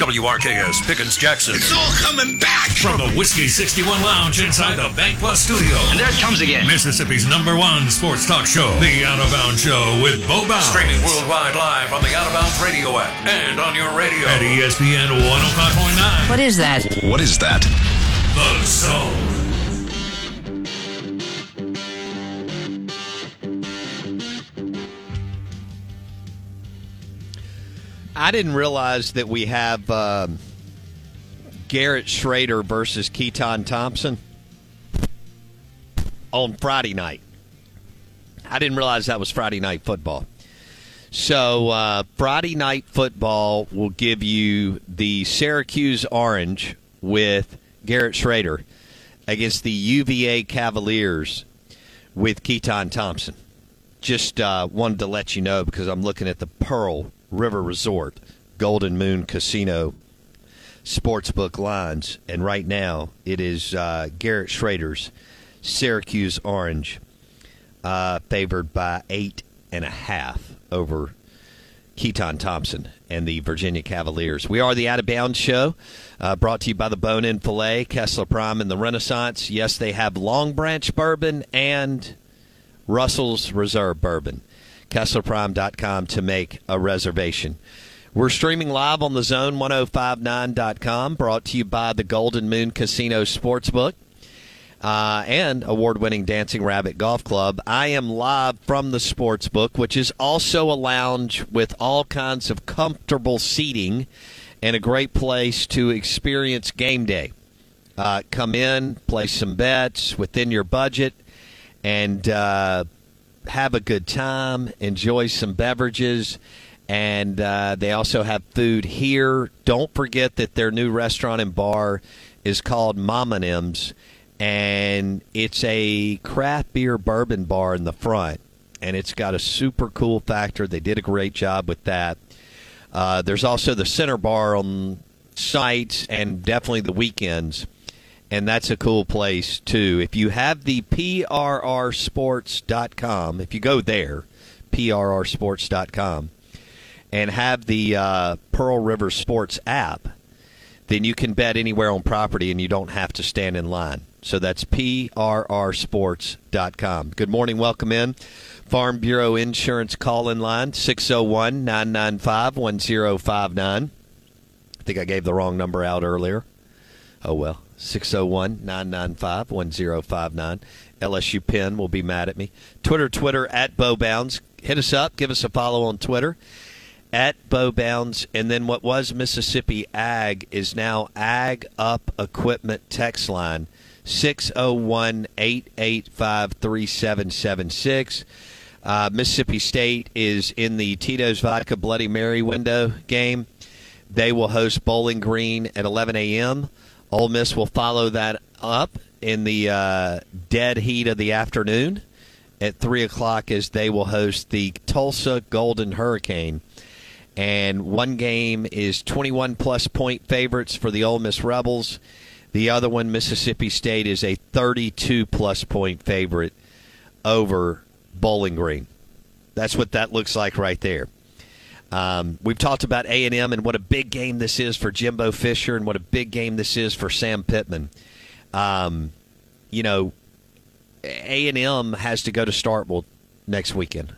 WRKS Pickens Jackson. It's all coming back from the Whiskey 61 Lounge inside the Bank Plus studio. And there it comes again. Mississippi's number one sports talk show, The Out of Bounds Show with Bo Bounds. Streaming worldwide live on the Out of Bounds radio app and on your radio at ESPN 105.9. What is that? What is that? The Zone. I didn't realize that we have um, Garrett Shrader versus Keaton Thompson on Friday night. I didn't realize that was Friday night football. So uh, Friday night football will give you the Syracuse Orange with Garrett Shrader against the UVA Cavaliers with Keaton Thompson. Just uh, wanted to let you know because I'm looking at the Pearl River Resort, Golden Moon Casino sportsbook lines, and right now it is uh, Garrett Shrader's Syracuse Orange uh, favored by eight and a half over Keaton Thompson and the Virginia Cavaliers. We are the Out of Bounds Show, uh, brought to you by the Bone In Filet, Kessler Prime, and the Renaissance. Yes, they have Long Branch Bourbon and Russell's Reserve Bourbon. KesslerPrime.com to make a reservation. We're streaming live on the zone1059.com, brought to you by the Golden Moon Casino Sportsbook uh, and award winning Dancing Rabbit Golf Club. I am live from the Sportsbook, which is also a lounge with all kinds of comfortable seating and a great place to experience game day. Uh, come in, place some bets within your budget, and uh, have a good time, enjoy some beverages, and uh, they also have food here. Don't forget that their new restaurant and bar is called Mama M's, and it's a craft beer bourbon bar in the front, and it's got a super cool factor. They did a great job with that. Uh, there's also the center bar on site and definitely the weekends and that's a cool place too. If you have the prrsports.com, if you go there, prrsports.com, and have the uh, Pearl River Sports app, then you can bet anywhere on property and you don't have to stand in line. So that's prrsports.com. Good morning, welcome in. Farm Bureau Insurance call in line 601 995 1059. I think I gave the wrong number out earlier. Oh well. 601 995 1059. LSU Penn will be mad at me. Twitter, Twitter at Bo Bounds. Hit us up. Give us a follow on Twitter at Bo Bounds. And then what was Mississippi Ag is now Ag Up Equipment text line 601 885 3776. Uh, Mississippi State is in the Tito's Vodka Bloody Mary window game. They will host Bowling Green at 11 a.m. Ole Miss will follow that up in the uh, dead heat of the afternoon at 3 o'clock as they will host the Tulsa Golden Hurricane. and one game is 21 plus point favorites for the Ole Miss Rebels. The other one, Mississippi State, is a 32 plus point favorite over Bowling Green. That's what that looks like right there. Um, we've talked about A and M and what a big game this is for Jimbo Fisher and what a big game this is for Sam Pittman. Um, you know, A and M has to go to Starkville next weekend,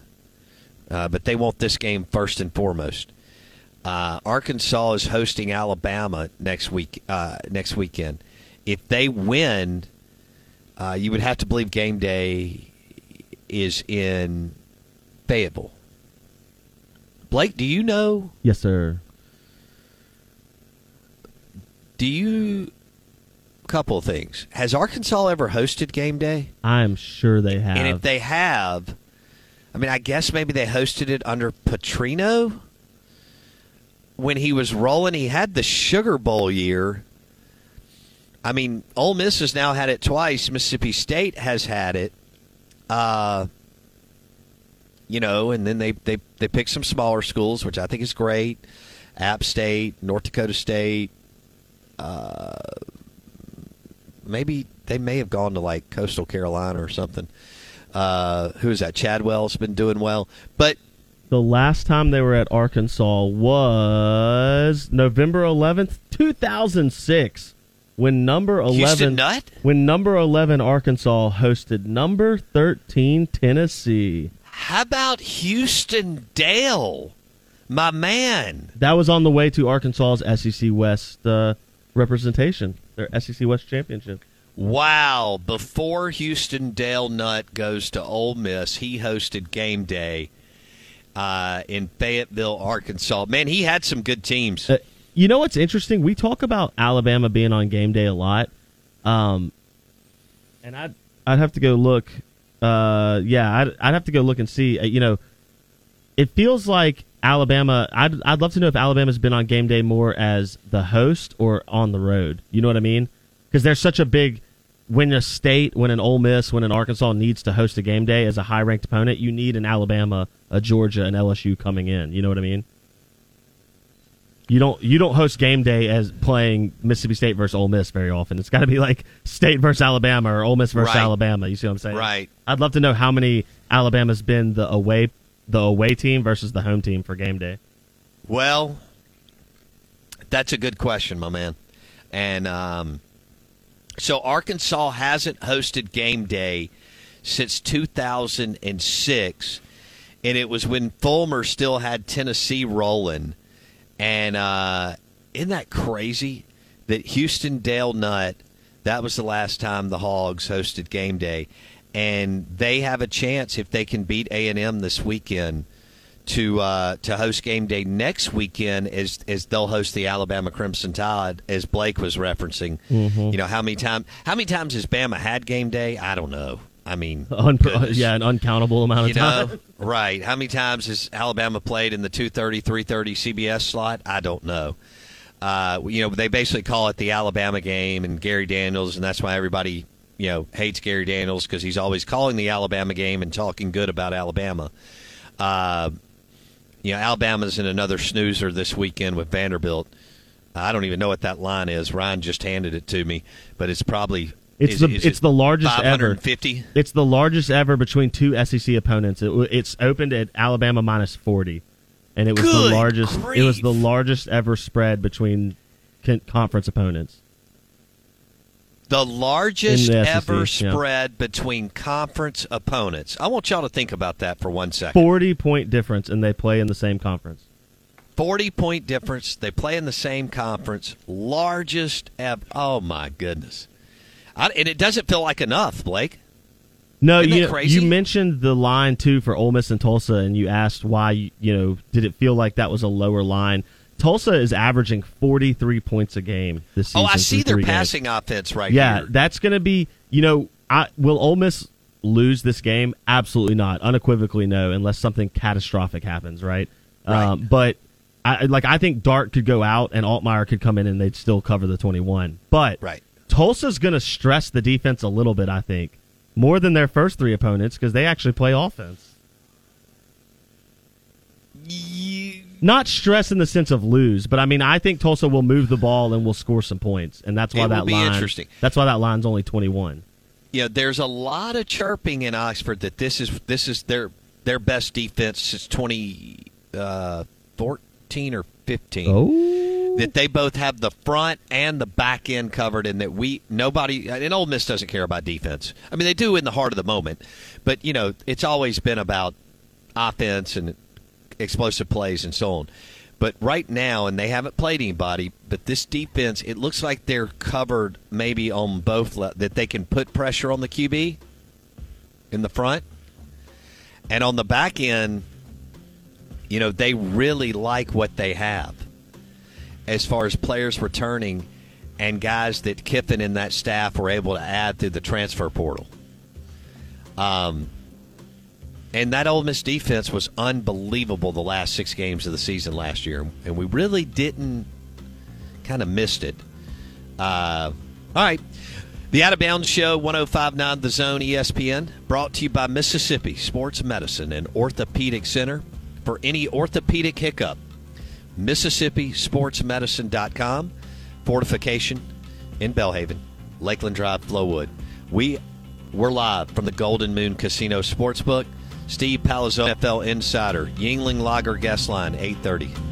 uh, but they want this game first and foremost. Uh, Arkansas is hosting Alabama next week. Uh, next weekend, if they win, uh, you would have to believe game day is in Fayetteville. Blake, do you know? Yes, sir. Do you? Couple of things. Has Arkansas ever hosted game day? I'm sure they have. And if they have, I mean, I guess maybe they hosted it under Petrino when he was rolling. He had the Sugar Bowl year. I mean, Ole Miss has now had it twice. Mississippi State has had it. Uh, you know, and then they they they pick some smaller schools, which I think is great. App State, North Dakota State. Uh, maybe they may have gone to like Coastal Carolina or something. Uh, who is that? Chadwell's been doing well, but the last time they were at Arkansas was November 11th, 2006, when number 11 when number 11 Arkansas hosted number 13 Tennessee. How about Houston Dale, my man? That was on the way to Arkansas's SEC West uh, representation, their SEC West championship. Wow! Before Houston Dale Nutt goes to Ole Miss, he hosted game day uh, in Fayetteville, Arkansas. Man, he had some good teams. Uh, you know what's interesting? We talk about Alabama being on game day a lot, um, and I'd I'd have to go look. Uh, yeah, I'd I'd have to go look and see. Uh, you know, it feels like Alabama. I'd I'd love to know if Alabama's been on game day more as the host or on the road. You know what I mean? Because there's such a big when a state, when an Ole Miss, when an Arkansas needs to host a game day as a high ranked opponent, you need an Alabama, a Georgia, an LSU coming in. You know what I mean? You don't you don't host game day as playing Mississippi State versus Ole Miss very often. It's got to be like State versus Alabama or Ole Miss versus Right. Alabama. You see what I'm saying? Right. I'd love to know how many Alabama's been the away the away team versus the home team for game day. Well, that's a good question, my man. And um, so Arkansas hasn't hosted game day since 2006, and it was when Fulmer still had Tennessee rolling. And uh, isn't that crazy that Houston Dale Nutt? That was the last time the Hogs hosted game day, and they have a chance if they can beat A and M this weekend to uh, to host game day next weekend as as they'll host the Alabama Crimson Tide, as Blake was referencing. You know how many time how many times has Bama had game day? I don't know. I mean, Un- goodness. yeah, an uncountable amount of time. know, right? How many times has Alabama played in the 2:30, 3:30 CBS slot? I don't know. Uh, you know, they basically call it the Alabama game and Gary Danielson, and that's why everybody you know hates Gary Danielson because he's always calling the Alabama game and talking good about Alabama. Uh, you know, Alabama's in another snoozer this weekend with Vanderbilt. I don't even know what that line is. Ryan just handed it to me, but it's probably It's is- the it's it the largest ever. 550. It's the largest ever between two SEC opponents. It, it's opened at Alabama minus forty, and it was Good the largest. It was the largest ever spread between conference opponents. The largest the ever yeah. spread between conference opponents. I want y'all to think about that for one second. Forty point difference, and they play in the same conference. 40 point difference. They play in the same conference. Largest ever. Oh, my goodness. I, and it doesn't feel like enough, Blake. No, you crazy? you mentioned the line too for Ole Miss and Tulsa, and you asked why. You know, did it feel like that was a lower line? Tulsa is averaging forty three points a game this season. Oh, I see their three games. passing offense right Yeah, here. that's going to be. You know, I, will Ole Miss lose this game? Absolutely not. Unequivocally, no, unless something catastrophic happens. Right. Right. Um, but I like. I think Dart could go out and Altmyer could come in and they'd still cover the twenty one. But Right. Tulsa's going to stress the defense a little bit. I think more than their first three opponents because they actually play offense. Not stress in the sense of lose, but I mean I think Tulsa will move the ball and will score some points, and that's why It that line. interesting. That's why that line's only twenty one. Yeah, there's a lot of chirping in Oxford that this is this is their their best defense since 2014 uh, or 15. Oh, That they both have the front and the back end covered, and that we nobody and Ole Miss doesn't care about defense. I mean, they do in the heart of the moment, but you know it's always been about offense and explosive plays and so on. But right now, and they haven't played anybody, but this defense, it looks like they're covered maybe on both, le- that they can put pressure on the QB in the front. And on the back end, you know, they really like what they have as far as players returning and guys that Kiffin and that staff were able to add through the transfer portal. Um, and that Ole Miss defense was unbelievable the last six games of the season last year, and we really didn't kind of missed it. Uh, all right. The Out of Bounds Show, 1059 The Zone ESPN, brought to you by Mississippi Sports Medicine and Orthopedic Center. For any orthopedic hiccup, MississippiSportsMedicine.com, Fortification in Belhaven, Lakeland Drive, Flowood. We, we're live from the Golden Moon Casino Sportsbook. Steve Palazzolo, NFL Insider, Yuengling Lager Guest Line, 830.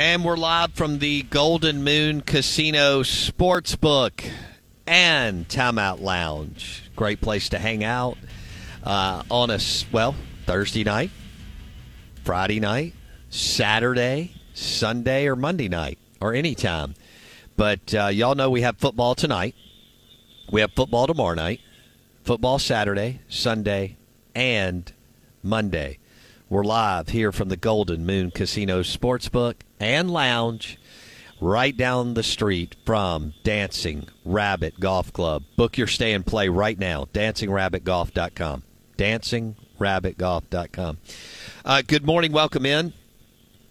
And we're live from the Golden Moon Casino Sportsbook and Timeout Lounge. Great place to hang out uh, on a, well, Thursday night, Friday night, Saturday, Sunday, or Monday night, or anytime. But uh, y'all know we have football tonight. We have football tomorrow night, football Saturday, Sunday, and Monday. We're live here from the Golden Moon Casino Sportsbook and Lounge right down the street from Dancing Rabbit Golf Club. Book your stay and play right now. DancingRabbitGolf.com. DancingRabbitGolf.com. Uh, good morning. Welcome in.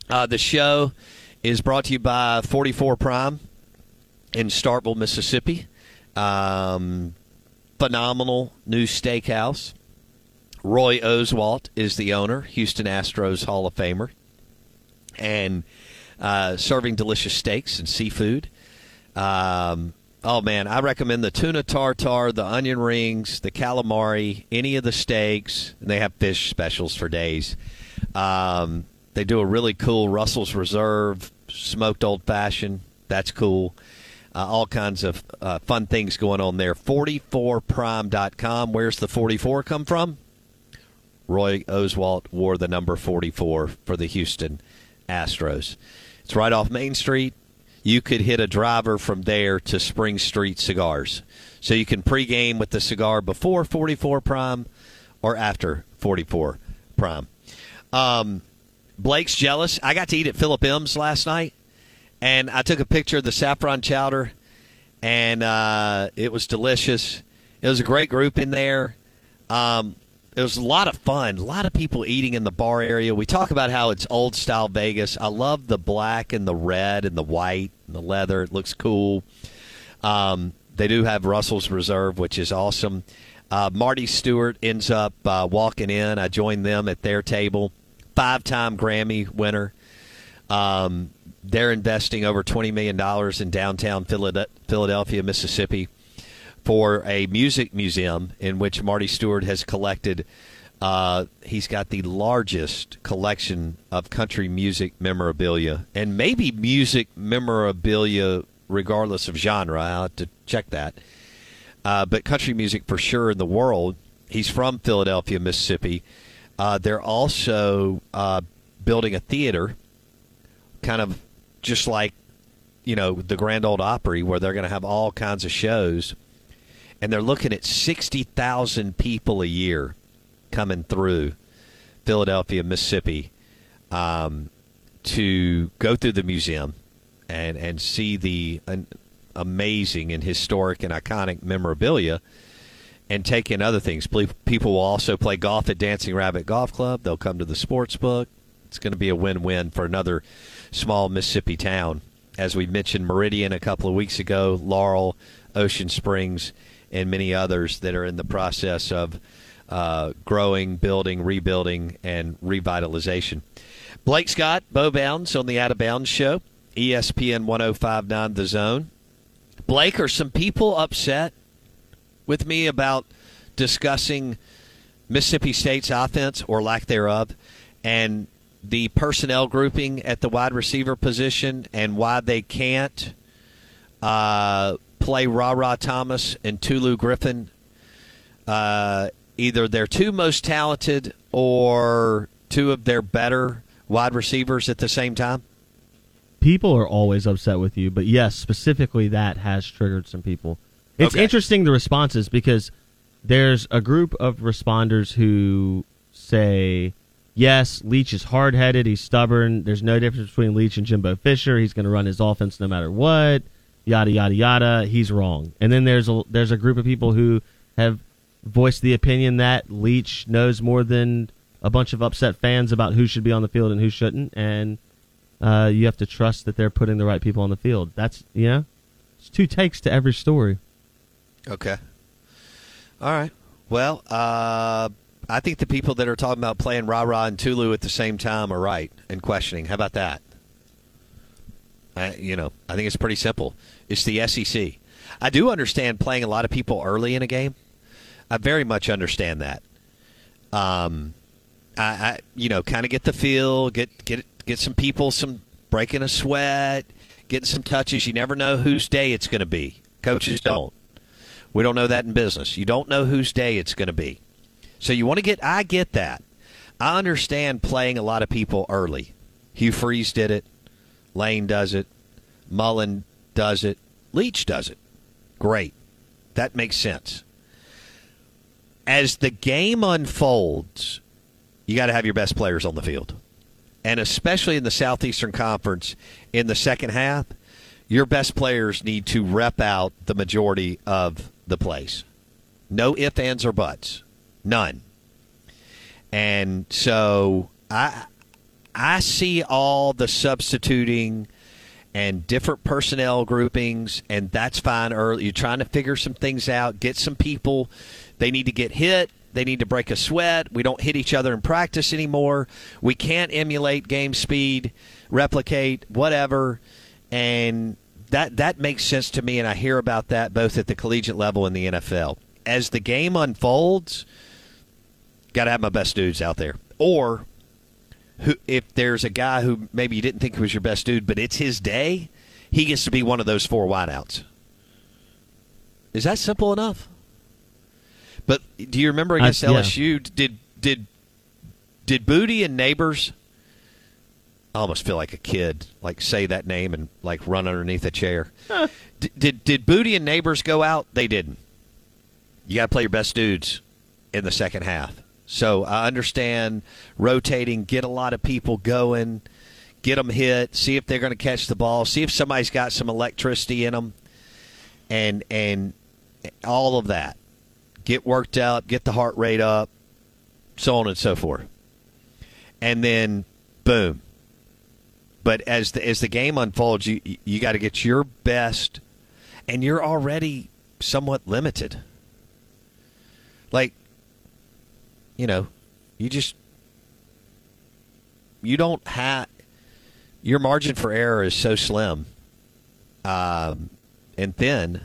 Uh, the show is brought to you by 44 Prime in Starkville, Mississippi. Um, phenomenal new steakhouse. Roy Oswalt is the owner, Houston Astros Hall of Famer, and uh, serving delicious steaks and seafood. Um, oh man, I recommend the tuna tartar, the onion rings, the calamari, any of the steaks. And they have fish specials for days. Um, they do a really cool Russell's Reserve smoked old fashioned. That's cool. Uh, all kinds of uh, fun things going on there. 44prime.com. Where's the 44 come from? Roy Oswalt wore the number 44 for the Houston Astros. It's right off Main Street. You could hit a driver from there to Spring Street Cigars. So you can pregame with the cigar before 44 Prime or after 44 Prime. Um, Blake's jealous. I got to eat at Philip M's last night, and I took a picture of the saffron chowder, and uh, it was delicious. It was a great group in there. Um, it was a lot of fun. A lot of people eating in the bar area. We talk about how it's old style Vegas. I love the black and the red and the white and the leather. It looks cool. Um, they do have Russell's Reserve, which is awesome. Uh, Marty Stuart ends up uh, walking in. I joined them at their table. five-time Grammy winner. Um, they're investing over twenty million dollars in downtown Philadelphia, Mississippi, for a music museum in which Marty Stuart has collected. Uh, he's got the largest collection of country music memorabilia, and maybe music memorabilia regardless of genre. I'll have to check that. Uh, but country music for sure in the world. He's from Philadelphia, Mississippi. Uh, they're also uh, building a theater, kind of just like you know the Grand Ole Opry, where they're going to have all kinds of shows, and they're looking at sixty thousand people a year coming through Philadelphia, Mississippi, um, to go through the museum and and see the amazing and historic and iconic memorabilia and take in other things. People will also play golf at Dancing Rabbit Golf Club. They'll come to the sports book. It's going to be a win-win for another small Mississippi town. As we mentioned, Meridian a couple of weeks ago, Laurel, Ocean Springs, and many others that are in the process of uh, growing, building, rebuilding, and revitalization. Blake Scott, Bo Bounds on the Out of Bounds show, ESPN 1059 The Zone. Blake, are some people upset with me about discussing Mississippi State's offense or lack thereof and the personnel grouping at the wide receiver position and why they can't uh, play Rara Thomas and Tulu Griffin? Uh, either their two most talented or two of their better wide receivers at the same time? people are always upset with you, but yes, specifically that has triggered some people. It's okay. interesting the responses because there's a group of responders who say, yes, Leach is hard headed, he's stubborn. There's no difference between Leach and Jimbo Fisher. He's going to run his offense no matter what. Yada yada yada. He's wrong. And then there's a there's a group of people who have voiced the opinion that Leach knows more than a bunch of upset fans about who should be on the field and who shouldn't, and uh, you have to trust that they're putting the right people on the field. That's you know, it's two takes to every story. Okay. All right. Well, uh, I think the people that are talking about playing Rara and Tulu at the same time are right and questioning. How about that? I, you know, I think it's pretty simple. It's the SEC. I do understand playing a lot of people early in a game. I very much understand that. Um, I, I you know, kind of get the feel, get get get some people some breaking a sweat, getting some touches. You never know whose day it's going to be. Coaches don't. We don't know that in business. You don't know whose day it's going to be. So you want to get, I get that. I understand playing a lot of people early. Hugh Freeze did it. Lane does it. Mullen does it. Leach does it. Great. That makes sense. As the game unfolds, you got to have your best players on the field and especially in the Southeastern Conference in the second half, your best players need to rep out the majority of the plays. No ifs, ands, or buts. None. And so I I see all the substituting and different personnel groupings, and that's fine early. You're trying to figure some things out, get some people. They need to get hit. They need to break a sweat. We don't hit each other in practice anymore. We can't emulate game speed, replicate, whatever. And that that makes sense to me and I hear about that both at the collegiate level and the NFL. As the game unfolds, got to have my best dudes out there. Or who if there's a guy who maybe you didn't think was your best dude, but it's his day, he gets to be one of those four wideouts. Is that simple enough? But do you remember against I, LSU? Yeah. Did did did Booty and Neighbors? I almost feel like a kid, like say that name and like run underneath a chair. Huh. D- did did Booty and Neighbors go out? They didn't. You got to play your best dudes in the second half. So I understand rotating, get a lot of people going, get them hit, see if they're going to catch the ball, see if somebody's got some electricity in them, and and all of that get worked out, get the heart rate up, so on and so forth. And then, boom. But as the as the game unfolds, you you got to get your best, and you're already somewhat limited. Like, you know, you just you don't have your margin for error is so slim um, and thin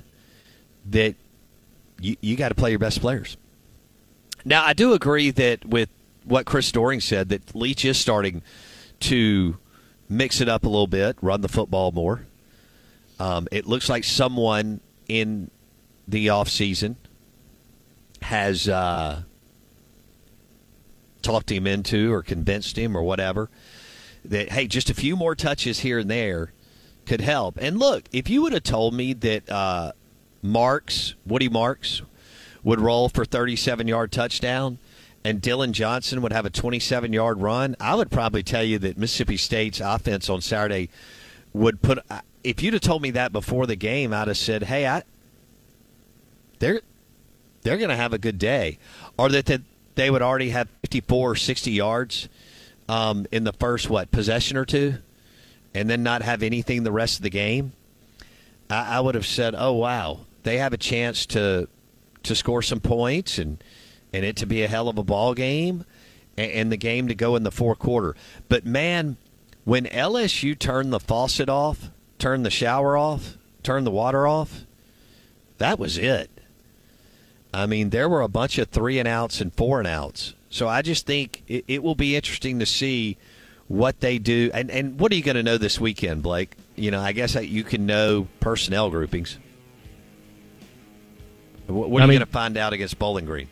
that you, you got to play your best players. Now, I do agree that with what Chris Doring said, that Leach is starting to mix it up a little bit, run the football more. Um, it looks like someone in the offseason has uh, talked him into or convinced him or whatever that, hey, just a few more touches here and there could help. And look, if you would have told me that uh, Marks, Woody Marks, would roll for 37 yard touchdown and Dillon Johnson would have a 27 yard run, I would probably tell you that Mississippi State's offense on Saturday would put. If you'd have told me that before the game, I'd have said, "Hey, I they're they're going to have a good day," or that, that they would already have 54 or 60 yards um, in the first what possession or two, and then not have anything the rest of the game. I, I would have said, "Oh wow, they have a chance to to score some points and and it to be a hell of a ball game and, and the game to go in the fourth quarter." But man, when LSU turned the faucet off, turned the shower off, turned the water off, that was it. I mean, there were a bunch of three and outs and four and outs. So I just think it, it will be interesting to see what they do. And, and what are you going to know this weekend, Blake? You know, I guess you can know personnel groupings. What, what are I you mean- going to find out against Bowling Green?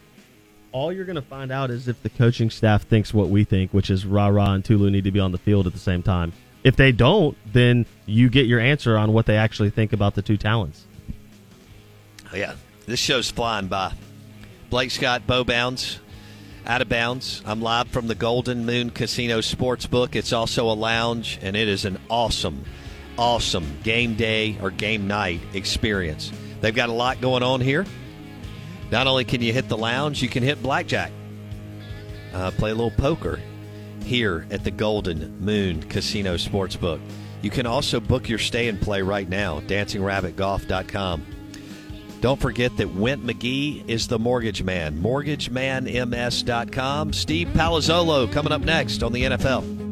All you're going to find out is if the coaching staff thinks what we think, which is Rara and Tulu need to be on the field at the same time. If they don't, then you get your answer on what they actually think about the two talents. Oh, yeah, this show's flying by. Blake Scott, Bo Bounds, out of bounds. I'm live from the Golden Moon Casino Sportsbook. It's also a lounge, and it is an awesome, awesome game day or game night experience. They've got a lot going on here. Not only can you hit the lounge, you can hit blackjack, uh, play a little poker here at the Golden Moon Casino Sportsbook. You can also book your stay and play right now, dancingrabbitgolf.com. Don't forget that Went McGee is the mortgage man. MortgageManMS.com. Steve Palazzolo coming up next on the NFL.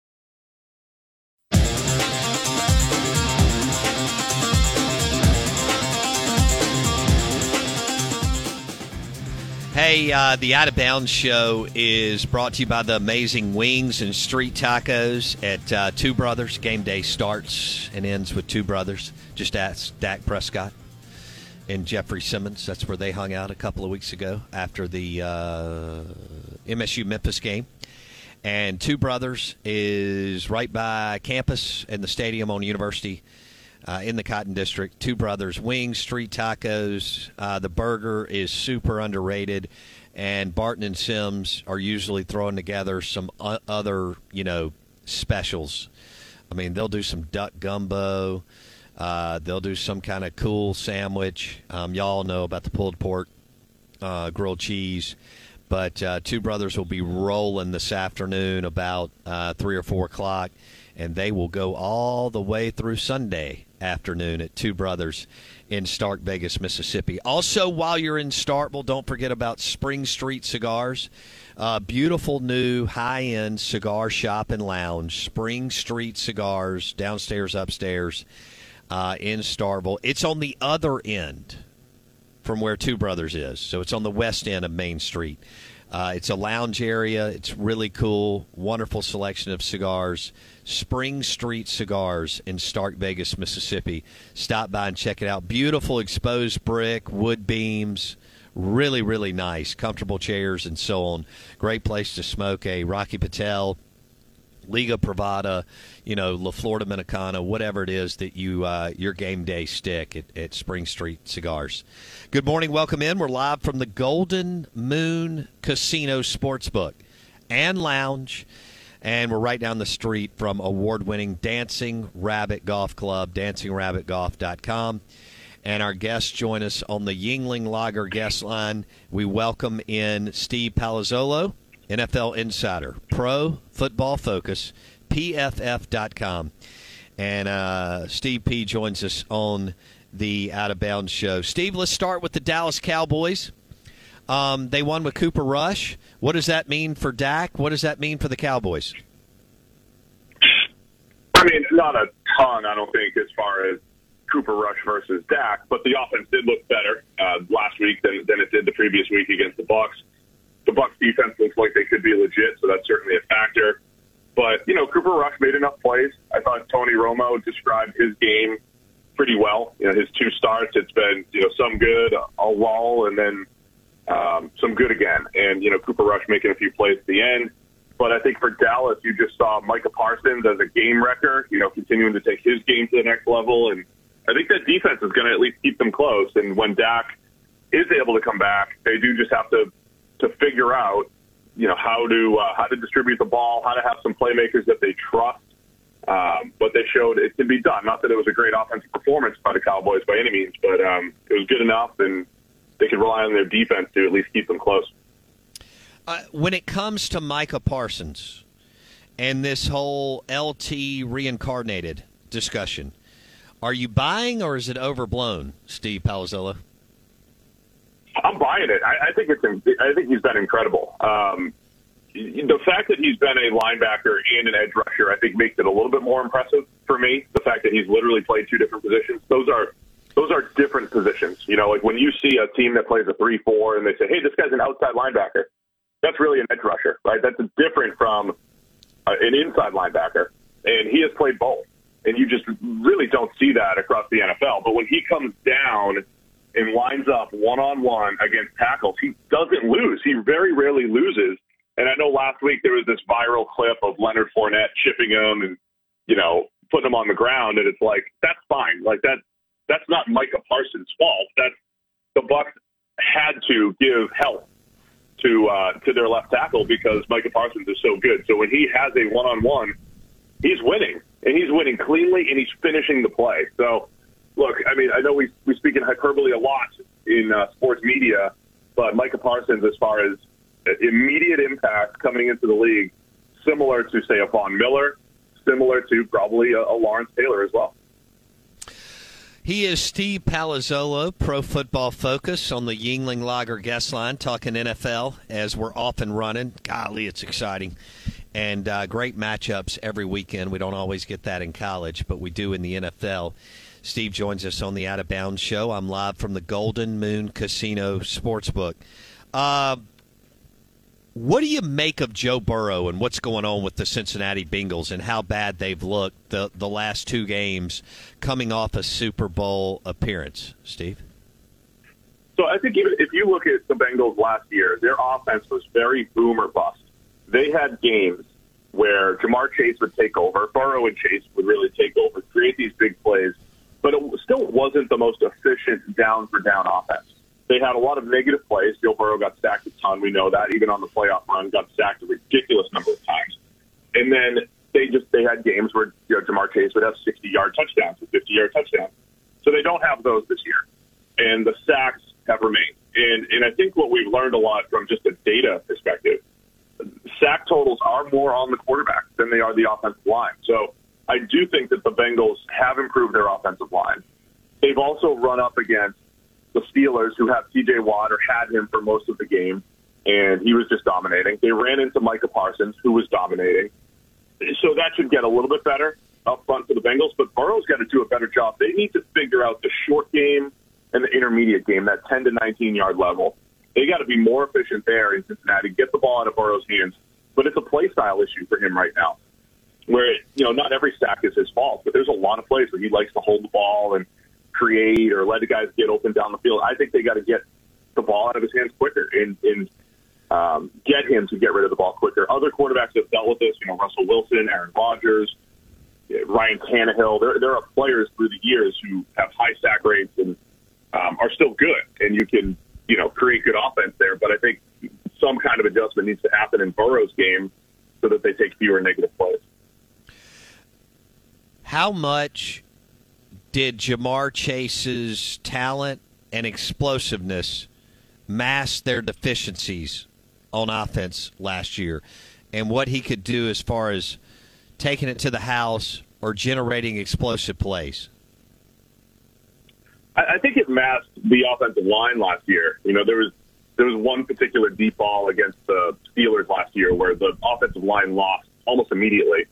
Hey, uh, the Out of Bounds show is brought to you by the amazing wings and street tacos at uh, Two Brothers. Game day starts and ends with Two Brothers. Just ask Dak Prescott and Jeffrey Simmons. That's where they hung out a couple of weeks ago after the uh, MSU Memphis game. And Two Brothers is right by campus and the stadium on University uh, in the Cotton District. Two Brothers Wings, Street Tacos. Uh, the burger is super underrated, and Barton and Sims are usually throwing together some o- other, you know, specials. I mean, they'll do some duck gumbo. Uh, they'll do some kind of cool sandwich. Um, y'all know about the pulled pork, uh, grilled cheese. But uh, Two Brothers will be rolling this afternoon about uh, 3 or 4 o'clock, and they will go all the way through Sunday afternoon at Two Brothers in Stark Vegas, Mississippi. Also, while you're in Starkville, don't forget about Spring Street Cigars. Uh, beautiful new high end cigar shop and lounge. Spring Street Cigars, downstairs, upstairs uh, in Starkville. It's on the other end from where Two Brothers is. So it's on the west end of Main Street. Uh, it's a lounge area. It's really cool. Wonderful selection of cigars. Spring Street Cigars in Stark Vegas, Mississippi. Stop by and check it out. Beautiful exposed brick, wood beams. Really, really nice. Comfortable chairs and so on. Great place to smoke a Rocky Patel Liga Privada, you know, La Florida Dominicana, whatever it is that you uh, your game day stick at, at Spring Street Cigars. Good morning, welcome in. We're live from the Golden Moon Casino Sportsbook and Lounge, and we're right down the street from award-winning Dancing Rabbit Golf Club, DancingRabbitGolf.com. And our guests join us on the Yuengling Lager guest line. We welcome in Steve Palazzolo NFL Insider, Pro Football Focus, PFF.com. And uh, Steve P joins us on the Out of Bounds show. Steve, let's start with the Dallas Cowboys. Um, they won with Cooper Rush. What does that mean for Dak? What does that mean for the Cowboys? I mean, not a ton, I don't think, as far as Cooper Rush versus Dak, but the offense did look better uh, last week than, than it did the previous week against the Bucks the Bucks defense looks like they could be legit, so that's certainly a factor. But you know, Cooper Rush made enough plays. I thought Tony Romo described his game pretty well. You know, his two starts, it's been you know some good, a lull, and then um, some good again. And you know, Cooper Rush making a few plays at the end. But I think for Dallas, you just saw Micah Parsons as a game wrecker. You know, continuing to take his game to the next level, and I think that defense is going to at least keep them close. And when Dak is able to come back, they do just have to to figure out, you know, how to uh, how to distribute the ball, how to have some playmakers that they trust. Um, but they showed it can be done. Not that it was a great offensive performance by the Cowboys by any means, but um, it was good enough, and they could rely on their defense to at least keep them close. Uh, when it comes to Micah Parsons and this whole LT reincarnated discussion, are you buying or is it overblown, Steve Palazzolo? I'm buying it. I, I think it's. I think he's been incredible. Um, the fact that he's been a linebacker and an edge rusher, I think, makes it a little bit more impressive for me. The fact that he's literally played two different positions. Those are those are different positions. You know, like when you see a team that plays a three-four and they say, "Hey, this guy's an outside linebacker," that's really an edge rusher, right? That's different from uh, an inside linebacker, and he has played both. And you just really don't see that across the NFL. But when he comes down and lines up one on one against tackles, he doesn't lose. He very rarely loses. And I know last week there was this viral clip of Leonard Fournette chipping him and, you know, putting him on the ground. And it's like, that's fine. Like that, that's not Micah Parsons' fault. That's the Bucks had to give help to, uh, to their left tackle because Micah Parsons is so good. So when he has a one on one, he's winning and he's winning cleanly and he's finishing the play. So, look, I mean, I know we we speak in hyperbole a lot in uh, sports media, but Micah Parsons, as far as immediate impact coming into the league, similar to say a Von Miller, similar to probably a, a Lawrence Taylor as well. He is Steve Palazzolo, Pro Football Focus on the Yuengling Lager guest line, talking NFL as we're off and running. Golly, it's exciting. And uh, great matchups every weekend. We don't always get that in college, but we do in the NFL. Steve joins us on the Out of Bounds show. I'm live from the Golden Moon Casino Sportsbook. Uh, what do you make of Joe Burrow and what's going on with the Cincinnati Bengals and how bad they've looked the, the last two games coming off a Super Bowl appearance, Steve? So I think even if you look at the Bengals last year, their offense was very boom or bust. They had games where Ja'Marr Chase would take over, Burrow and Chase would really take over, create these big plays – but it still wasn't the most efficient down for down offense. They had a lot of negative plays. Joe Burrow got sacked a ton. We know that. Even on the playoff run, got sacked a ridiculous number of times. And then they just they had games where you know, Ja'Marr Chase would have 60 yard touchdowns, a 50 yard touchdown. So they don't have those this year, and the sacks have remained. And and I think what we've learned a lot from just a data perspective, sack totals are more on the quarterback than they are the offensive line. So I do think that the Bengals have improved their offensive line. They've also run up against the Steelers, who have T.J. Watt or had him for most of the game, and he was just dominating. They ran into Micah Parsons, who was dominating. So that should get a little bit better up front for the Bengals, but Burrow's got to do a better job. They need to figure out the short game and the intermediate game, that 10 to 19 yard level. They got to be more efficient there in Cincinnati. Get the ball out of Burrow's hands, but it's a play style issue for him right now. Where you know not every sack is his fault, but there's a lot of plays where he likes to hold the ball and create or let the guys get open down the field. I think they got to get the ball out of his hands quicker and, and um, get him to get rid of the ball quicker. Other quarterbacks have dealt with this. You know, Russell Wilson, Aaron Rodgers, Ryan Tannehill. There, there are players through the years who have high sack rates and um, are still good, and you can you know create good offense there. But I think some kind of adjustment needs to happen in Burrow's game so that they take fewer negative plays. How much did Ja'Marr Chase's talent and explosiveness mask their deficiencies on offense last year and what he could do as far as taking it to the house or generating explosive plays? I, think it masked the offensive line last year. You know, there was there was one particular deep ball against the Steelers last year where the offensive line lost almost immediately,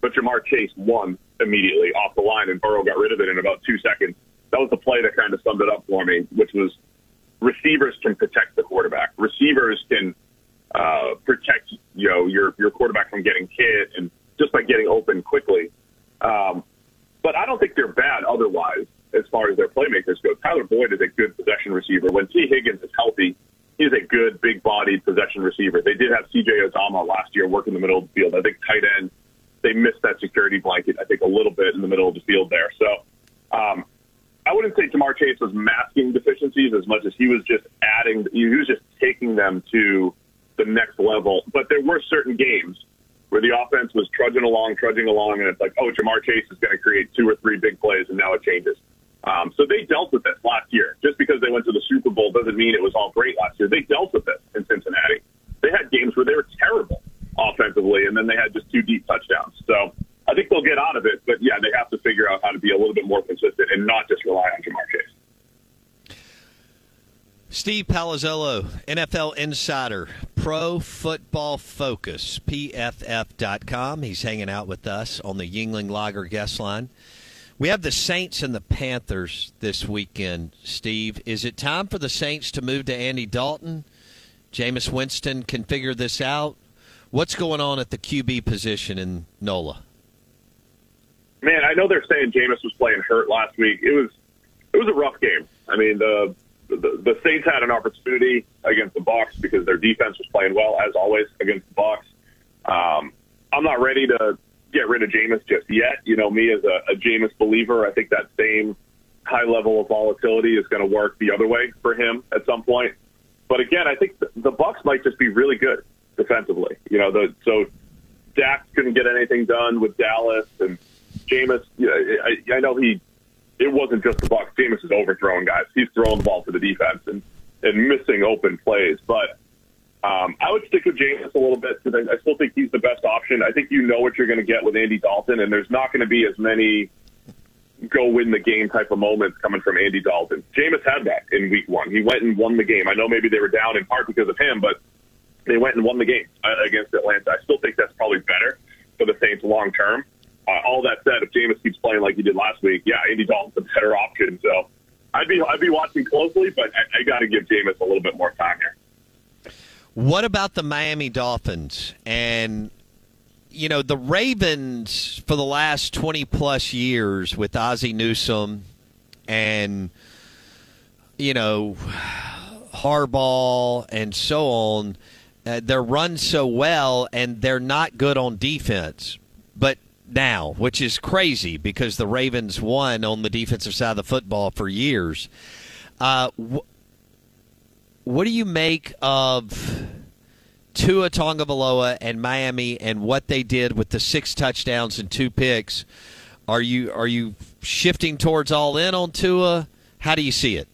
but Ja'Marr Chase won immediately off the line, and Burrow got rid of it in about two seconds. That was the play that kind of summed it up for me, which was receivers can protect the quarterback. Receivers can uh, protect you know your your quarterback from getting hit and just by getting open quickly. Um, but I don't think they're bad otherwise as far as their playmakers go. Tyler Boyd is a good possession receiver. When Tee Higgins is healthy, he's a good, big-bodied possession receiver. They did have C.J. Uzomah last year working the middle of the field. I think tight end, they missed that security blanket, I think, a little bit in the middle of the field there. So um, I wouldn't say Ja'Marr Chase was masking deficiencies as much as he was just adding, he was just taking them to the next level. But there were certain games where the offense was trudging along, trudging along, and it's like, oh, Ja'Marr Chase is going to create two or three big plays, and now it changes. Um, so they dealt with this last year. Just because they went to the Super Bowl doesn't mean it was all great last year. They dealt with it in Cincinnati. They had games where they were terrible offensively, and then they had just two deep touchdowns. So I think they'll get out of it. But yeah, they have to figure out how to be a little bit more consistent and not just rely on Ja'Marr Chase. Steve Palazzolo, NFL Insider, Pro Football Focus, PFF.com. He's hanging out with us on the Yuengling Lager guest line. We have the Saints and the Panthers this weekend, Steve. Is it time for the Saints to move to Andy Dalton? Jameis Winston can figure this out. What's going on at the QB position in NOLA? Man, I know they're saying Jameis was playing hurt last week. It was it was a rough game. I mean, the the, the Saints had an opportunity against the Bucs because their defense was playing well as always against the Bucs. Um, I'm not ready to get rid of Jameis just yet. You know, me as a, a Jameis believer, I think that same high level of volatility is going to work the other way for him at some point. But again, I think the, the Bucs might just be really good defensively. You know, the so Dak couldn't get anything done with Dallas and Jameis. You I, I know he. It wasn't just the Bucs. Jameis is overthrowing guys. He's throwing the ball to the defense and and missing open plays. But um, I would stick with Jameis a little bit because I, I still think he's the best option. I think you know what you're going to get with Andy Dalton, and there's not going to be as many go win the game type of moments coming from Andy Dalton. Jameis had that in week one. He went and won the game. I know maybe they were down in part because of him, but they went and won the game uh, against Atlanta. I still think that's probably better for the Saints long term. Uh, all that said, if Jameis keeps playing like he did last week, yeah, Andy Dalton's a better option. So I'd be I'd be watching closely, but I, I got to give Jameis a little bit more time here. What about the Miami Dolphins and you know the Ravens for the last twenty plus years with Ozzie Newsome and you know Harbaugh and so on? Uh, they're run so well and they're not good on defense, but now, which is crazy because the Ravens won on the defensive side of the football for years. Uh, wh- what do you make of Tua Tagovailoa and Miami and what they did with the six touchdowns and two picks? Are you are you shifting towards all in on Tua? How do you see it?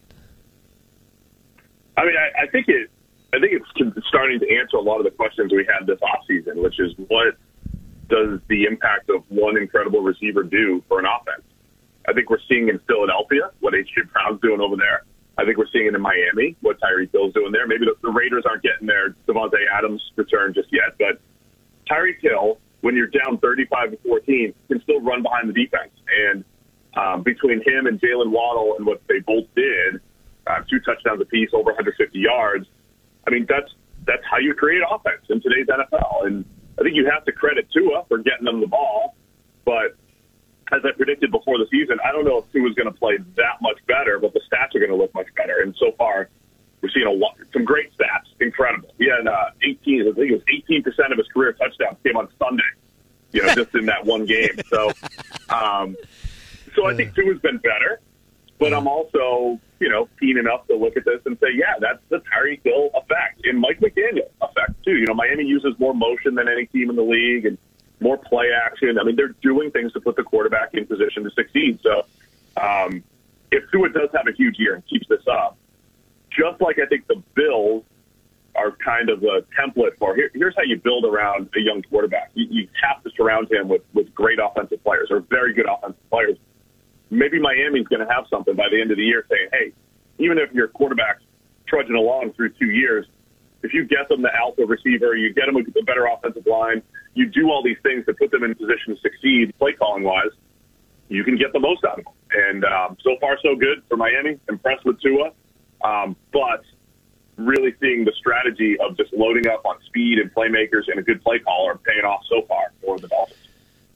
I mean, I, I think it. I think it's starting to answer a lot of the questions we had this offseason, which is what does the impact of one incredible receiver do for an offense? I think we're seeing in Philadelphia what A.J. Brown's doing over there. I think we're seeing it in Miami, what Tyreek Hill's doing there. Maybe the, the Raiders aren't getting their Davante Adams return just yet, but Tyreek Hill, when you're down 35 to 14, can still run behind the defense. And um, between him and Jaylen Waddle and what they both did, uh, two touchdowns apiece, over 150 yards, I mean, that's that's how you create offense in today's NFL. And I think you have to credit Tua for getting them the ball. But as I predicted before the season, I don't know if Tua's going to play that much better, but the stats are going to look much better. And so far, we're seeing a lot, some great stats. Incredible. He had uh, 18, I think it was 18 percent of his career touchdowns came on Sunday. You know, just in that one game. So, um, so I think Tua's been better. But I'm also, you know, keen enough to look at this and say, yeah, that's the Tyreek Hill effect and Mike McDaniel effect too. You know, Miami uses more motion than any team in the league and more play action. I mean, they're doing things to put the quarterback in position to succeed. So, um, if Tua does have a huge year and keeps this up, just like I think the Bills are kind of a template for here, here's how you build around a young quarterback. You, you have to surround him with, with great offensive players or very good offensive players maybe Miami's going to have something by the end of the year saying, hey, even if your quarterback's trudging along through two years, if you get them the alpha receiver, you get them a better offensive line, you do all these things to put them in position to succeed, play calling wise, you can get the most out of them. And um, so far, so good for Miami. Impressed with Tua, um, but really seeing the strategy of just loading up on speed and playmakers and a good play caller paying off so far for the Dolphins.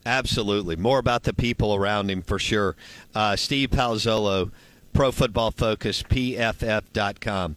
Absolutely. More about the people around him for sure. Uh, Steve Palazzolo, Pro Football Focus, PFF.com.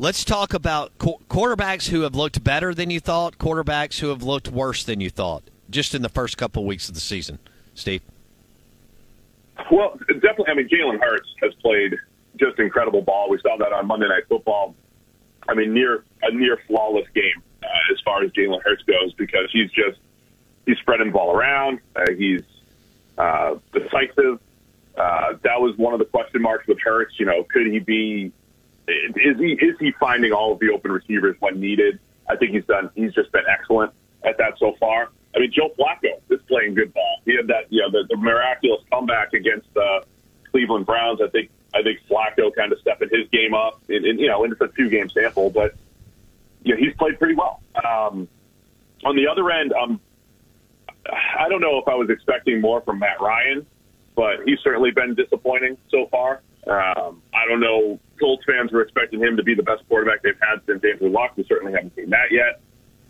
Let's talk about qu- quarterbacks who have looked better than you thought, quarterbacks who have looked worse than you thought, just in the first couple of weeks of the season. Steve? Well, definitely. I mean, Jalen Hurts has played just incredible ball. We saw that on Monday Night Football. I mean, near a near flawless game uh, as far as Jalen Hurts goes because he's just he's spreading the ball around. Uh, he's uh, decisive. Uh, that was one of the question marks with Hurts. You know, could he be is he is he finding all of the open receivers when needed? I think he's done. He's just been excellent at that so far. I mean, Joe Flacco is playing good ball. He had that, you know, the, the miraculous comeback against the uh, Cleveland Browns. I think I think Flacco kind of stepping his game up, and, and you know, and it's a two game sample, but you know, he's played pretty well. Um, on the other end, um, I don't know if I was expecting more from Matt Ryan, but he's certainly been disappointing so far. Um, I don't know. Colts fans were expecting him to be the best quarterback they've had since Andrew Luck. We certainly haven't seen that yet.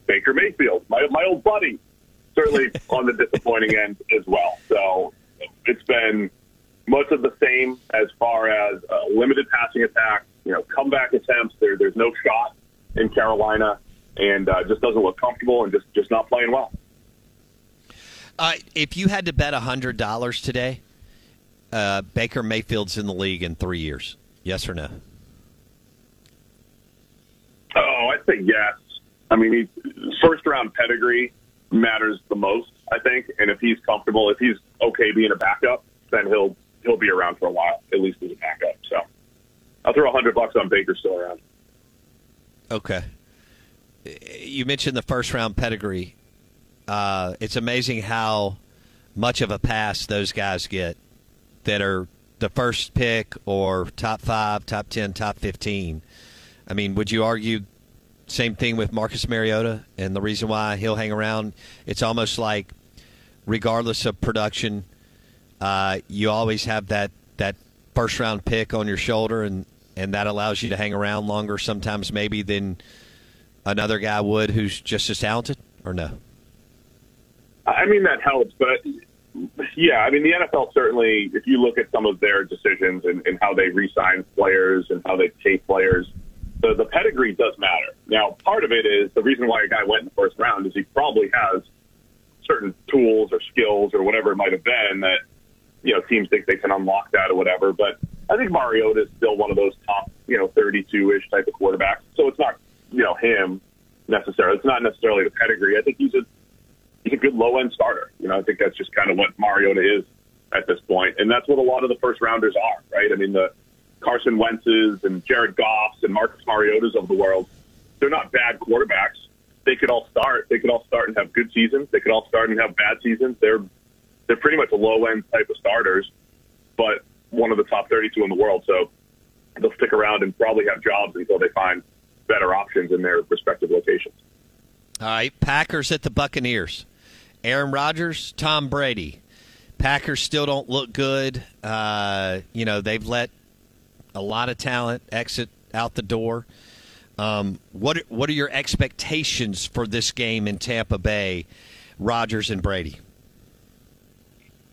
Baker Mayfield, my my old buddy, certainly on the disappointing end as well. So it's been much of the same as far as uh, limited passing attack. You know, comeback attempts. There, there's no shot in Carolina, and uh, just doesn't look comfortable and just just not playing well. Uh, if you had to bet hundred dollars today, uh, Baker Mayfield's in the league in three years? Yes or no? Oh, I'd say yes. I mean, he, first round pedigree matters the most, I think. And if he's comfortable, if he's okay being a backup, then he'll he'll be around for a while, at least as a backup. So I'll throw a hundred bucks on Baker still around. Okay. You mentioned the first round pedigree. Uh, it's amazing how much of a pass those guys get that are the first pick or top five, top 10, top 15. I mean, would you argue same thing with Marcus Mariota and the reason why he'll hang around? It's almost like, regardless of production, uh, you always have that, that first round pick on your shoulder, and, and that allows you to hang around longer sometimes, maybe, than another guy would who's just as talented, or no? I mean, that helps, but yeah, I mean, the NFL certainly, if you look at some of their decisions and, and how they re-sign players and how they take players, the, the pedigree does matter. Now, part of it is the reason why a guy went in the first round is he probably has certain tools or skills or whatever it might have been that, you know, teams think they can unlock that or whatever. But I think Mariota is still one of those top, you know, 32-ish type of quarterbacks. So it's not, you know, him necessarily. It's not necessarily the pedigree. I think he's a he's a good low end starter. You know, I think that's just kind of what Mariota is at this point, and that's what a lot of the first rounders are, right? I mean, the Carson Wentz's and Jared Goff's and Marcus Mariotas of the world, they're not bad quarterbacks. They could all start. They could all start and have good seasons. They could all start and have bad seasons. They're they're pretty much a low end type of starters, but one of the top 32 in the world. So they'll stick around and probably have jobs until they find better options in their respective locations. All right, Packers at the Buccaneers. Aaron Rodgers, Tom Brady. Packers still don't look good. Uh, you know, they've let a lot of talent exit out the door. Um, what what are your expectations for this game in Tampa Bay, Rodgers and Brady?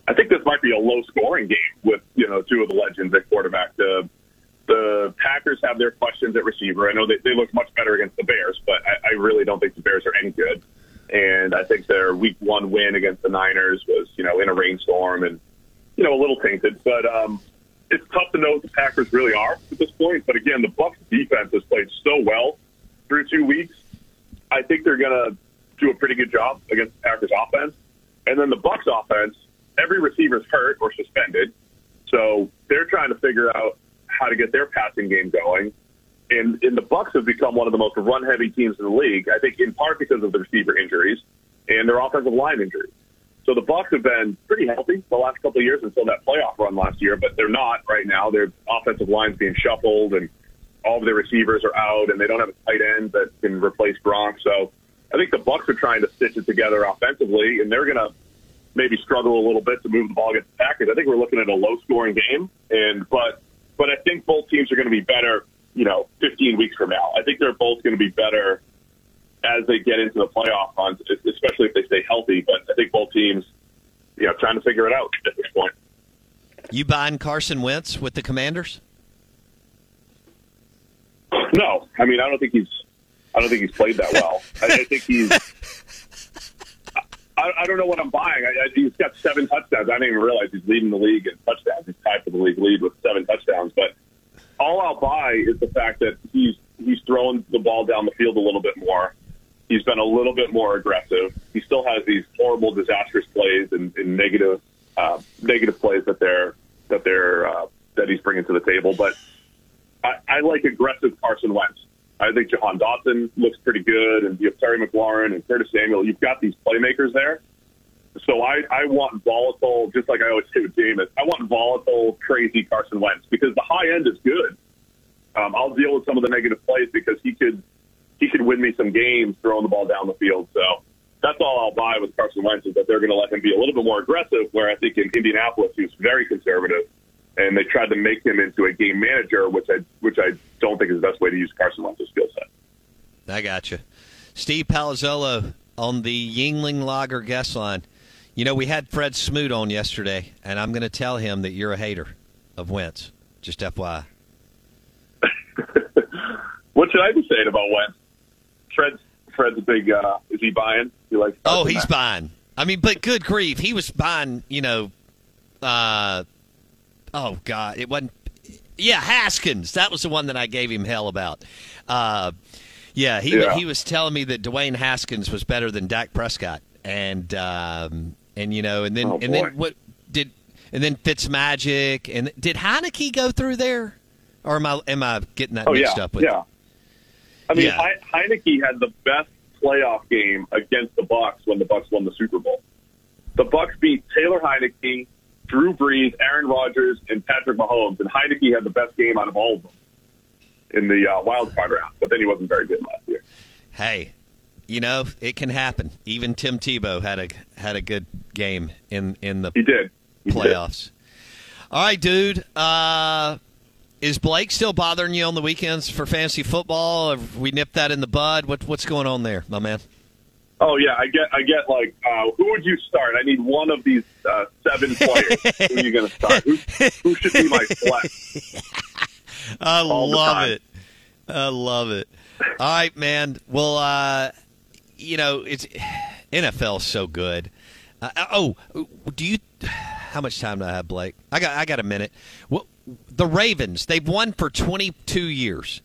I think this might be a low scoring game with you know two of the legends at quarterback. The the Packers have their questions at receiver. I know they, they look much better against the Bears, but I, I really don't think the Bears are any good. And I think their Week One win against the Niners was you know in a rainstorm and you know a little tainted. But um, it's tough to know what the Packers really are at this point. But again, the Bucs defense has played so well through two weeks. I think they're going to do a pretty good job against the Packers offense. And then the Bucs offense, every receiver's hurt or suspended, so they're trying to figure out how to get their passing game going. And, and the Bucs have become one of the most run-heavy teams in the league. I think in part because of the receiver injuries and their offensive line injuries. So the Bucs have been pretty healthy the last couple of years until that playoff run last year, but they're not right now. Their offensive line's being shuffled, and all of their receivers are out, and they don't have a tight end that can replace Gronk. So I think the Bucs are trying to stitch it together offensively, and they're going to maybe struggle a little bit to move the ball against the Packers. I think we're looking at a low-scoring game, and but but I think both teams are going to be better. You know, 15 weeks from now, I think they're both going to be better as they get into the playoff runs, especially if they stay healthy. But I think both teams, you know, trying to figure it out at this point. You buying Carson Wentz with the Commanders? No, I mean I don't think he's. I don't think he's played that well. I, I think he's. I, I don't know what I'm buying. I, I, he's got seven touchdowns. I didn't even realize he's leading the league in touchdowns. He's tied for the league lead with seven touchdowns. But all I'll buy is the fact that he's he's throwing the ball down the field a little bit more. He's been a little bit more aggressive. He still has these horrible, disastrous plays and, and negative uh, negative plays that they're that they're uh, that he's bringing to the table. But I, I like aggressive Carson Wentz. I think Jahan Dotson looks pretty good, and you have Terry McLaurin and Curtis Samuel. You've got these playmakers there. So I, I want volatile, just like I always say with Jameis, I want volatile, crazy Carson Wentz because the high end is good. Um, I'll deal with some of the negative plays because he could he could win me some games throwing the ball down the field. So that's all I'll buy with Carson Wentz is that they're going to let him be a little bit more aggressive. Where I think in Indianapolis he was very conservative, and they tried to make him into a game manager, which I which I don't think is the best way to use Carson Wentz's skill set. I got you, Steve Palazzolo on the Yuengling Lager guest line. You know, we had Fred Smoot on yesterday, and I'm going to tell him that you're a hater of Wentz. Just FYI. what should I be saying about Wentz? Fred's Fred's a big. Uh, is he buying? He likes. Oh, he's buying. I mean, but good grief, he was buying. You know, uh, oh god, it wasn't. Yeah, Haskins. That was the one that I gave him hell about. Uh, yeah, he Yeah. he was telling me that Dwayne Haskins was better than Dak Prescott, and um, and you know, and then Oh, and then what did and then Fitzmagic and did Heinicke go through there, or am I am I getting that Oh mixed yeah, up with? yeah. I mean, Yeah. He- Heinicke had the best playoff game against the Bucs when the Bucs won the Super Bowl. The Bucs beat Taylor Heinicke, Drew Brees, Aaron Rodgers, and Patrick Mahomes, and Heinicke had the best game out of all of them in the uh, wild card round. But then he wasn't very good last year. Hey, you know it can happen. Even Tim Tebow had a had a good game in in the he did He did. playoffs. All right, dude. Uh, is Blake still bothering you on the weekends for fantasy football? Have we nipped that in the bud? What what's going on there, my man? Oh yeah, I get, I get. Like, uh, who would you start? I need one of these uh, seven players. who are you going to start? Who, who should be my flex? I All love it. I love it. All right, man. Well, uh, you know, it's NFL so good. Uh, oh, do you? How much time do I have, Blake? I got I got a minute. Well, the Ravens they've won for 22 years,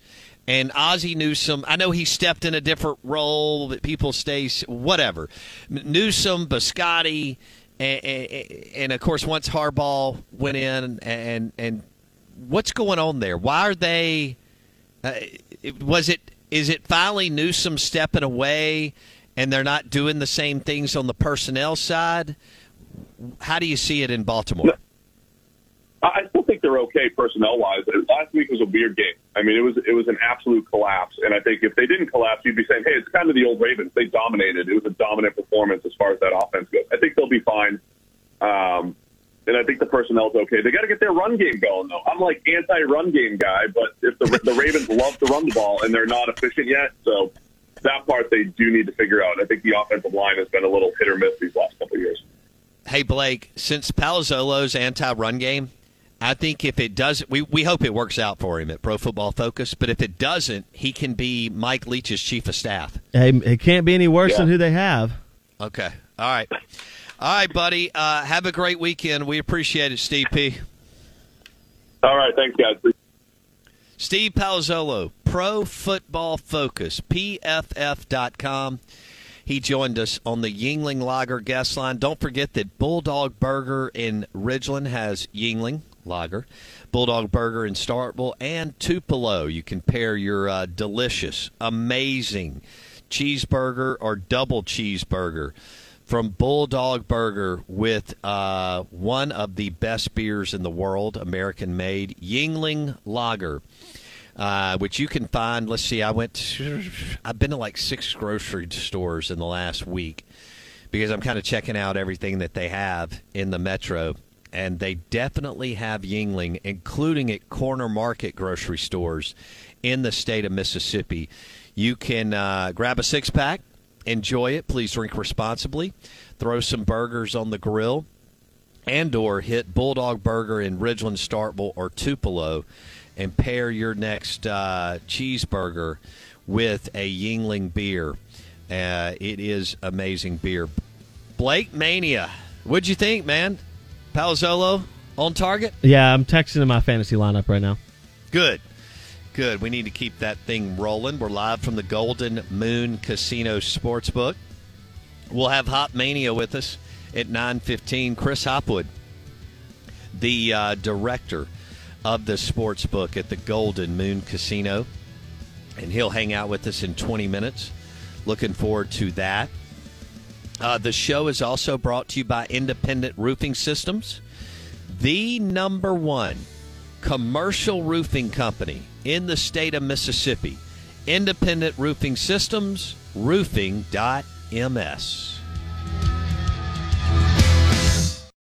and Ozzie Newsome. I know he stepped in a different role, but people stay whatever. Newsome, Biscotti, and, and, and of course once Harbaugh went in, and and what's going on there? Why are they? Uh, was it is it finally Newsome stepping away and they're not doing the same things on the personnel side? How do you see it in Baltimore? I still think they're okay personnel wise. Last week was a weird game. I mean, it was it was an absolute collapse. And I think if they didn't collapse, you'd be saying, "Hey, it's kind of the old Ravens. They dominated. It was a dominant performance as far as that offense goes." I think they'll be fine. Um, and I think the personnel's okay. They got to get their run game going, though. I'm like anti-run game guy, but if the the Ravens love to run the ball and they're not efficient yet, so that part they do need to figure out. I think the offensive line has been a little hit or miss these last couple of years. Hey Blake, since Palazzolo's anti-run game, I think if it doesn't, we, we hope it works out for him at Pro Football Focus. But if it doesn't, he can be Mike Leach's chief of staff. Hey, it can't be any worse yeah. than who they have. Okay. All right. All right, buddy. Uh, have a great weekend. We appreciate it, Steve P. All right. Thanks, guys. Steve Palazzolo, Pro Football Focus, PFF.com. He joined us on the Yuengling Lager guest line. Don't forget that Bulldog Burger in Ridgeland has Yuengling Lager, Bulldog Burger in Starkville, and Tupelo. You can pair your uh, delicious, amazing cheeseburger or double cheeseburger from Bulldog Burger with uh, one of the best beers in the world, American made, Yuengling Lager uh, which you can find. Let's see, I went. To, I've been to like six grocery stores in the last week because I'm kind of checking out everything that they have in the metro, and they definitely have Yuengling, including at corner market grocery stores in the state of Mississippi. You can uh, grab a six pack, enjoy it. Please drink responsibly. Throw some burgers on the grill, and or hit Bulldog Burger in Ridgeland, Starkville, or Tupelo and pair your next uh, cheeseburger with a Yuengling beer. Uh, it is amazing beer. Blake Mania, what'd you think, man? Palazzolo on target? Yeah, I'm texting in my fantasy lineup right now. Good. Good. We need to keep that thing rolling. We're live from the Golden Moon Casino Sportsbook. We'll have Hop Mania with us at 9.15. Chris Hopwood, the uh, director of the sports book at the Golden Moon Casino. And he'll hang out with us in 20 minutes. Looking forward to that. Uh, the show is also brought to you by Independent Roofing Systems, the number one commercial roofing company in the state of Mississippi. Independent Roofing Systems, roofing.ms.